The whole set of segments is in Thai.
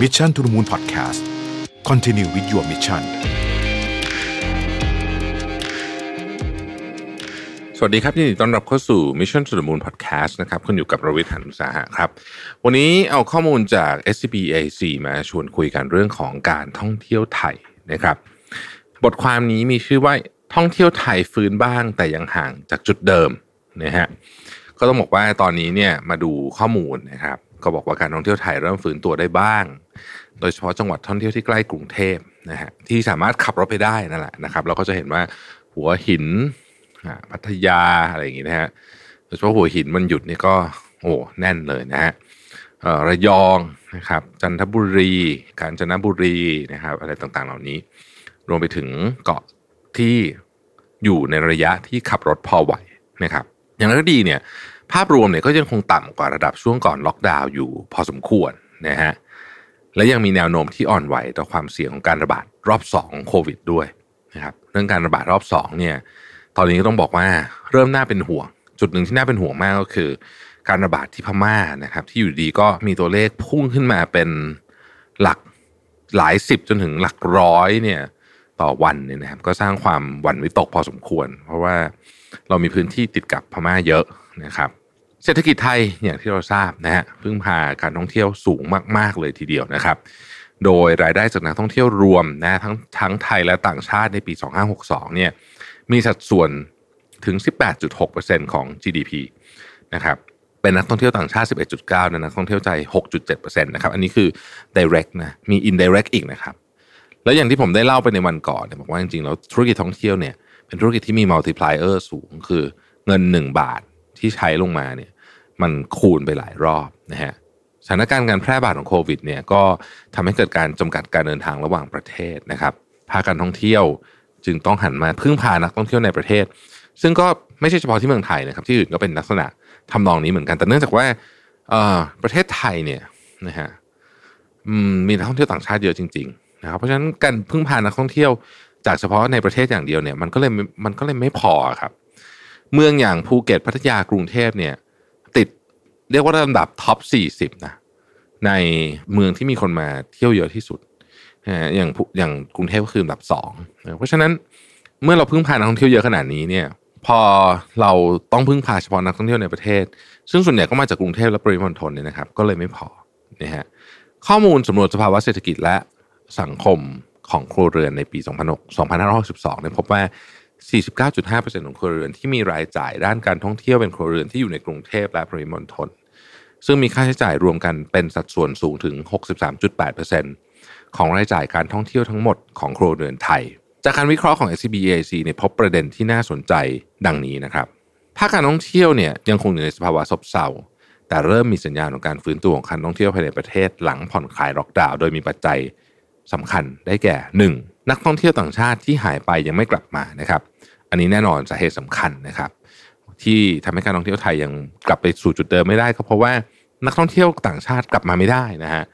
Mission to the Moon Podcast Continue with your mission สวัสดีครับยินดีต้อนรับเข้าสู่ Mission to the Moon Podcast นะครับคุณอยู่กับรวิทย์หันุสาหะครับ วันนี้เอาข้อมูลจาก SCBAC มาชวนคุยกันเรื่องของการท่องเที่ยวไทยนะครับ บทความนี้มีชื่อว่าท่องเที่ยวไทยฟื้นบ้างแต่ยังห่างจากจุดเดิมนะฮะก็ต้องบอกว่าตอนนี้เนี่ยมาดูข้อมูลนะครับ ก็บอกว่าการท่องเที่ยวไทยเริ่มฟื้นตัวได้บ้าง โดยเฉพาะจังหวัดท่องเที่ยวที่ใกล้กรุงเทพนะฮะที่สามารถขับรถไปได้นั่นแหละนะครับ เราก็จะเห็นว่าหัวหินพัทยาอะไรอย่างงี้นะฮะโดยเฉพาะหัวหินมันหยุดนี่ก็โอ้แน่นเลยนะฮะระยองนะครับจันทบุรี กาญจนบุรีนะครับ อะไรต่างๆ เหล่านี้ รวมไปถึงเกาะที่อยู่ในระยะที่ขับรถพอไหวนะครับ อย่างไรก็ดีเนี่ย ภาพรวมเนี่ยก็ยังคงต่ำกว่าระดับช่วงก่อนล็อกดาวน์อยู่พอสมควรนะฮะและยังมีแนวโน้มที่อ่อนไหวต่อความเสี่ยงของการระบาดรอบ2โควิดด้วยนะครับเรื่องการระบาดรอบ2เนี่ยตอนนี้ก็ต้องบอกว่าเริ่มน่าเป็นห่วง จุดหนึ่งที่น่าเป็นห่วงมากก็คือ การระบาดที่พม่านะครับ ที่อยู่ดีก็มีตัวเลขพุ่งขึ้นมาเป็นหลักหลายสิบจนถึงหลักร้อยเนี่ยต่อวันเนี่ยนะครับ ก็สร้างความหวั่นวิตกพอสมควร เพราะว่าเรามีพื้นที่ติดกับพม่าเยอะนะครับ เศรษฐกิจไทยอย่างที่เราทราบนะฮะพึ่งพาการท่องเที่ยวสูงมากๆเลยทีเดียวนะครับ โดยรายได้จากนักท่องเที่ยวรวมนะทั้งทั้งไทยและต่างชาติในปี 2562 เนี่ยมีสัดส่วนถึง 18.6%ของ GDP นะครับเป็นนักท่องเที่ยวต่างชาติ 11.9นะนักท่องเที่ยวใจ 6.7%นะครับอันนี้คือ direct นะมี indirect อีกนะครับ แล้วอย่างที่ผมได้เล่าไปในวันก่อนเนี่ยบอกว่าจริงๆแล้วธุรกิจท่องเที่ยวเนี่ยเป็นธุรกิจที่มี multiplier สูงคือเงิน 1 บาท ที่ใช้ลงมาเนี่ยมันคูณไปหลายรอบนะฮะสถานการณ์การแพร่ระบาดของโควิดเนี่ยก็ทำให้เกิดการจำกัดการเดินทางระหว่างประเทศนะครับภาคการท่องเที่ยวจึงต้องหันมาพึ่งพานักท่องเที่ยวในประเทศ ซึ่งก็ไม่ใช่เฉพาะที่เมืองไทยนะครับ ที่อื่นก็เป็นลักษณะทำนองนี้เหมือนกัน แต่เนื่องจากว่าประเทศไทยเนี่ยนะฮะมมีนักท่องเที่ยวต่างชาติเยอะจริงๆนะครับเพราะฉะนั้นการพึ่งพานักท่องเที่ยวจากเฉพาะในประเทศอย่างเดียวเนี่ยมันก็เลยมันก็เลยไม่พอครับ เมืองอย่างภูเก็ตพัทยากรุงเทพเนี่ย ติดเรียกว่าลำดับท็อป 40 นะ ในเมืองที่มีคนมาเที่ยวเยอะที่สุดฮะอย่างอย่างกรุงเทพก็คือลำดับสองเพราะฉะนั้นเมื่อเราพึ่งพานักท่องเที่ยวเยอะขนาดนี้เนี่ย พอเราต้องพึ่งพาเฉพาะนักท่องเที่ยวในประเทศ ซึ่งส่วนใหญ่ก็มาจากกรุงเทพและปริมณฑลเนี่ยนะครับ ก็เลยไม่พอนะฮะข้อมูลสำรวจสภาวะเศรษฐกิจและสังคมของครัวเรือนในปี2562เนี่ยพบว่า 49.5%ของครัวเรือนที่มีรายจ่ายด้านการท่องเที่ยวเป็นครัวเรือนที่อยู่ในกรุงเทพและปริมณฑลซึ่งมีค่าใช้จ่ายรวมกันเป็นสัดส่วนสูงถึง 63.8%ของรายจ่ายการท่องเที่ยวทั้งหมดของครัวเรือนไทย จากการวิเคราะห์ของ SCBAC เนี่ยพบประเด็นที่น่าสนใจดังนี้นะครับภาคการท่องเที่ยวเนี่ยยังคงอยู่ในสภาวะซบเซาแต่เริ่มมีสัญญาณของการฟื้นตัวของการท่องเที่ยวภายในประเทศหลังผ่อนคลายล็อกดาวน์โดยมีปัจจัย สำคัญได้แก่ 1. นักท่องเที่ยวต่างชาติที่หายไปยังไม่กลับมานะครับ อันนี้แน่นอนสาเหตุสำคัญนะครับ ที่ทำให้การท่องเที่ยวไทยยังกลับไปสู่จุดเดิมไม่ได้ก็เพราะว่านักท่องเที่ยวต่างชาติกลับมาไม่ได้นะฮะ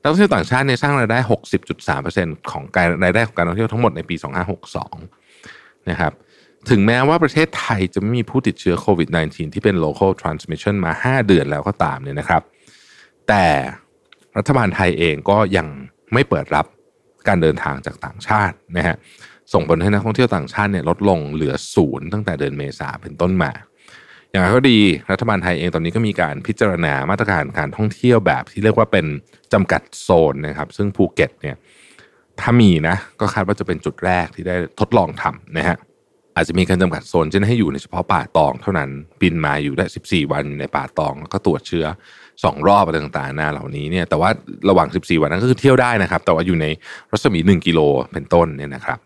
นักท่องเที่ยวต่างชาติเนี่ยสร้างรายได้ 60.3%ของการรายได้ของการท่องเที่ยวทั้งหมดในปี 2562 นะครับ ถึงแม้ว่าประเทศไทยจะไม่มีผู้ติดเชื้อโควิด -19 ที่เป็น local transmission มา 5 เดือนแล้วก็ตามเนี่ยนะครับ แต่รัฐบาลไทยเองก็ยังไม่เปิดรับ การเดินทางจากต่างชาตินะฮะส่งผลให้นักท่องเที่ยวต่างชาติเนี่ยลดลงเหลือศูนย์ตั้งแต่เดือนเมษาเป็นต้นมา อย่างไรก็ดีรัฐบาลไทยเองตอนนี้ก็มีการพิจารณามาตรการการท่องเที่ยวแบบที่เรียกว่าเป็นจำกัดโซนนะครับ ซึ่งภูเก็ตเนี่ยถ้ามีนะก็คาดว่าจะเป็นจุดแรกที่ได้ทดลองทำนะฮะอาจจะมีการจำกัดโซนเช่นให้อยู่ในเฉพาะป่าตองเท่านั้นบินมาอยู่ได้ 14 วันในป่าตองแล้วก็ตรวจเชื้อ สองรอบอะไรต่างๆนาเหล่านี้เนี่ยแต่ว่าระหว่าง 14 วันนั้นก็คือเที่ยวได้นะครับ แต่ว่าอยู่ในรัศมี 1 กิโลเป็นต้นเนี่ยนะครับ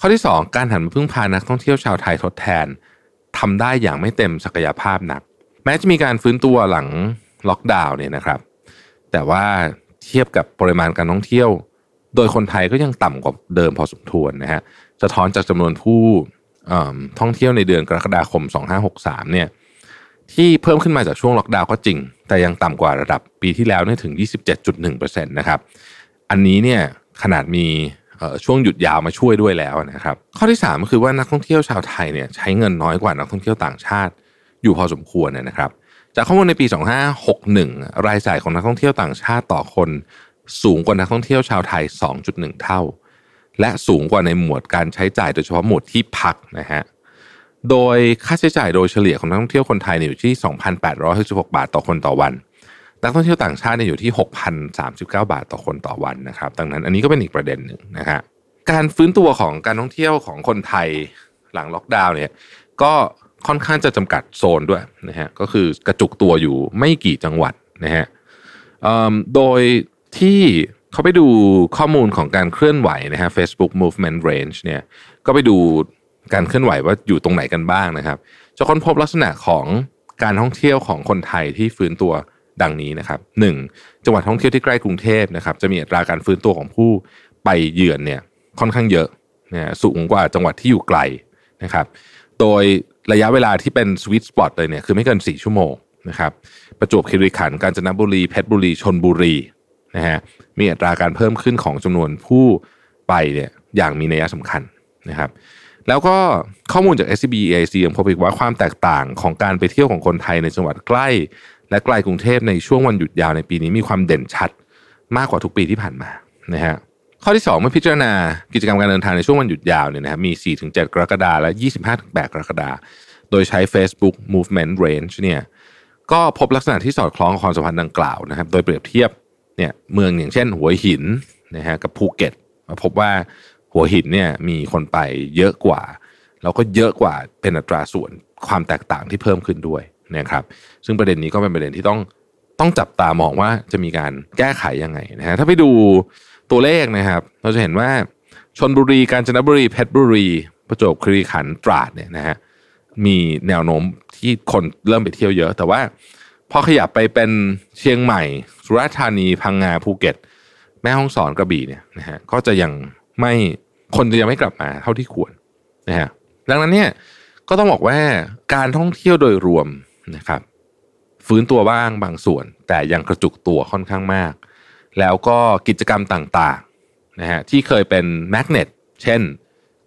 ข้อที่ 2 การหันมาพึ่งพานักท่องเที่ยวชาวไทยทดแทนทำได้อย่างไม่เต็มศักยภาพนัก แม้จะมีการฟื้นตัวหลังล็อกดาวน์เนี่ยนะครับ แต่ว่าเทียบกับปริมาณการท่องเที่ยว โดยคนไทยก็ยังต่ำกว่าเดิมพอสมควรนะฮะสะท้อนจากจำนวนผู้ท่องเที่ยวในเดือนกรกฎาคม 2563เนี่ย ที่เพิ่มขึ้นมาจากช่วงล็อกดาวน์ก็จริง แต่ยังต่ำกว่าระดับปีที่แล้วนี่ยถึง 27.1%นะครับ อันนี้เนี่ยขนาดมีช่วงหยุดยาวมาช่วยด้วยแล้วนะครับ ข้อที่ 3 ก็คือว่านักท่องเที่ยวชาวไทยเนี่ยใช้เงินน้อยกว่านักท่องเที่ยวต่างชาติอยู่พอสมควรนะครับ จากข้อมูลในปี 2561 รายจ่ายของนักท่องเที่ยวต่างชาติต่อคน สูงกว่านักท่องเที่ยวชาวไทย 2.1 เท่า และสูงกว่าในหมวดการใช้จ่ายโดยเฉพาะหมวดที่พักนะฮะ โดยค่าใช้จ่ายโดยเฉลี่ยของนักท่องเที่ยวคนไทยเนี่ยอยู่ที่ 2,866 บาทต่อคนต่อวัน นักท่องเที่ยวต่างชาติเนี่ยอยู่ที่ 6,039 บาทต่อคนต่อวันนะครับ ดังนั้นอันนี้ก็เป็นอีกประเด็นหนึ่งนะฮะ การฟื้นตัวของการท่องเที่ยวของคนไทยหลังล็อกดาวน์เนี่ย ก็ค่อนข้างจะจำกัดโซนด้วยนะฮะ ก็คือกระจุกตัวอยู่ไม่กี่จังหวัดนะฮะโดยที่เขาไปดูข้อมูลของการเคลื่อนไหวนะฮะ Facebook Movement Range เนี่ย ก็ไปดู การเคลื่อนไหวว่าอยู่ตรงไหนกันบ้างนะครับ จะค้นพบลักษณะของการท่องเที่ยวของคนไทยที่ฟื้นตัวดังนี้นะครับหนึ่งจังหวัดท่องเที่ยวที่ใกล้กรุงเทพนะครับจะมีอัตราการฟื้นตัวของผู้ไปเยือนเนี่ยค่อนข้างเยอะนะสูงกว่าจังหวัดที่อยู่ไกลนะครับ โดยระยะเวลาที่เป็นสวิตสปอตเลยเนี่ยคือไม่เกิน 4 ชั่วโมงนะครับประจวบคีรีขันธ์กาญจนบุรีเพชรบุรีชนบุรีนะฮะมีอัตราการเพิ่มขึ้นของจำนวนผู้ไปเนี่ยอย่างมีนัยสำคัญนะครับ แล้วก็ข้อมูลจาก SCB EIC ยังพบอีกว่าความแตกต่างของการไปเที่ยวของคนไทยในจังหวัดใกล้ และไกลกรุงเทพในช่วงวันหยุดยาวในปีนี้มีความเด่นชัดมากกว่าทุกปีที่ผ่านมานะฮะข้อที่ 2 เมื่อพิจารณากิจกรรมการเดินทางในช่วงวันหยุดยาวเนี่ยนะครับมี 4-7 กรกฎาคมและ 25-8 กรกฎาคมโดยใช้ Facebook Movement Range เนี่ยก็พบลักษณะที่สอดคล้องกับความสัมพันธ์ดังกล่าวนะครับ โดยเปรียบเทียบเนี่ยเมืองอย่างเช่นหัวหินนะฮะกับภูเก็ตมาพบว่า หัวหินเนี่ยมีคนไปเยอะกว่า แล้วก็เยอะกว่าเป็นอัตราส่วนความแตกต่างที่เพิ่มขึ้นด้วยนะครับซึ่งประเด็นนี้ก็เป็นประเด็นที่ต้องต้องจับตามองว่าจะมีการแก้ไขยังไงนะฮะถ้าไปดูตัวเลขนะครับ เราจะเห็นว่าชนบุรีกาญจนบุรีเพชรบุรีประจวบคีรีขันธ์ตราดเนี่ยนะฮะมีแนวโน้มที่คนเริ่มไปเที่ยวเยอะ แต่ว่าพอขยับไปเป็นเชียงใหม่ สุราษฎร์ธานีพังงาภูเก็ต แม่ฮ่องสอนกระบี่เนี่ยนะฮะก็จะยังไม่ คนจะยังไม่กลับมาเท่าที่ควรนะฮะดังนั้นเนี่ยก็ต้องบอกว่าการท่องเที่ยวโดยรวมนะครับ ฟื้นตัวบ้างบางส่วน แต่ยังกระจุกตัวค่อนข้างมาก แล้วก็กิจกรรมต่างๆนะฮะที่เคยเป็นแมกเนตเช่น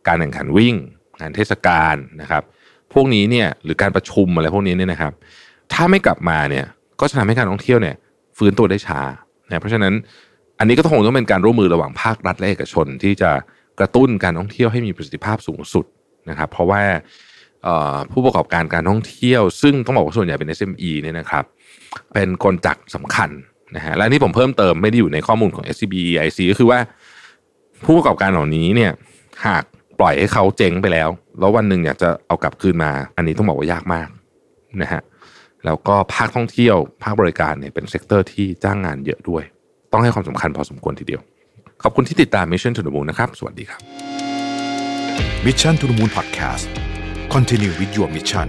การแข่งขันวิ่ง งานเทศกาลนะครับ พวกนี้เนี่ยหรือการประชุมอะไรพวกนี้เนี่ยนะครับ ถ้าไม่กลับมาเนี่ยก็จะทำให้การท่องเที่ยวเนี่ย ฟื้นตัวได้ช้านะเพราะฉะนั้นอันนี้ก็คงต้องเป็นการร่วมมือระหว่างภาครัฐและเอกชนที่จะ กระตุ้นการท่องเที่ยวให้มีประสิทธิภาพสูงสุดนะครับเพราะว่าผู้ประกอบการการท่องเที่ยว ซึ่งต้องบอกว่าส่วนใหญ่เป็น SME เนี่ยนะครับเป็นกลจักสำคัญนะฮะและนี่ผมเพิ่มเติมไม่ได้อยู่ในข้อมูลของ SCB EIC ก็คือว่า ผู้ประกอบการเหล่านี้เนี่ยหากปล่อยให้เขาเจ๊งไปแล้ว แล้ววันหนึ่งอยากจะเอากลับคืนมา อันนี้ต้องบอกว่ายากมากนะฮะแล้วก็ภาคท่องเที่ยว ภาคบริการเนี่ยเป็น sector ที่จ้างงานเยอะด้วย ต้องให้ความสำคัญพอสมควรทีเดียว ขอบคุณที่ติดตาม Mission to the Moon นะครับ สวัสดีครับ Mission to the Moon Podcast Continue with your mission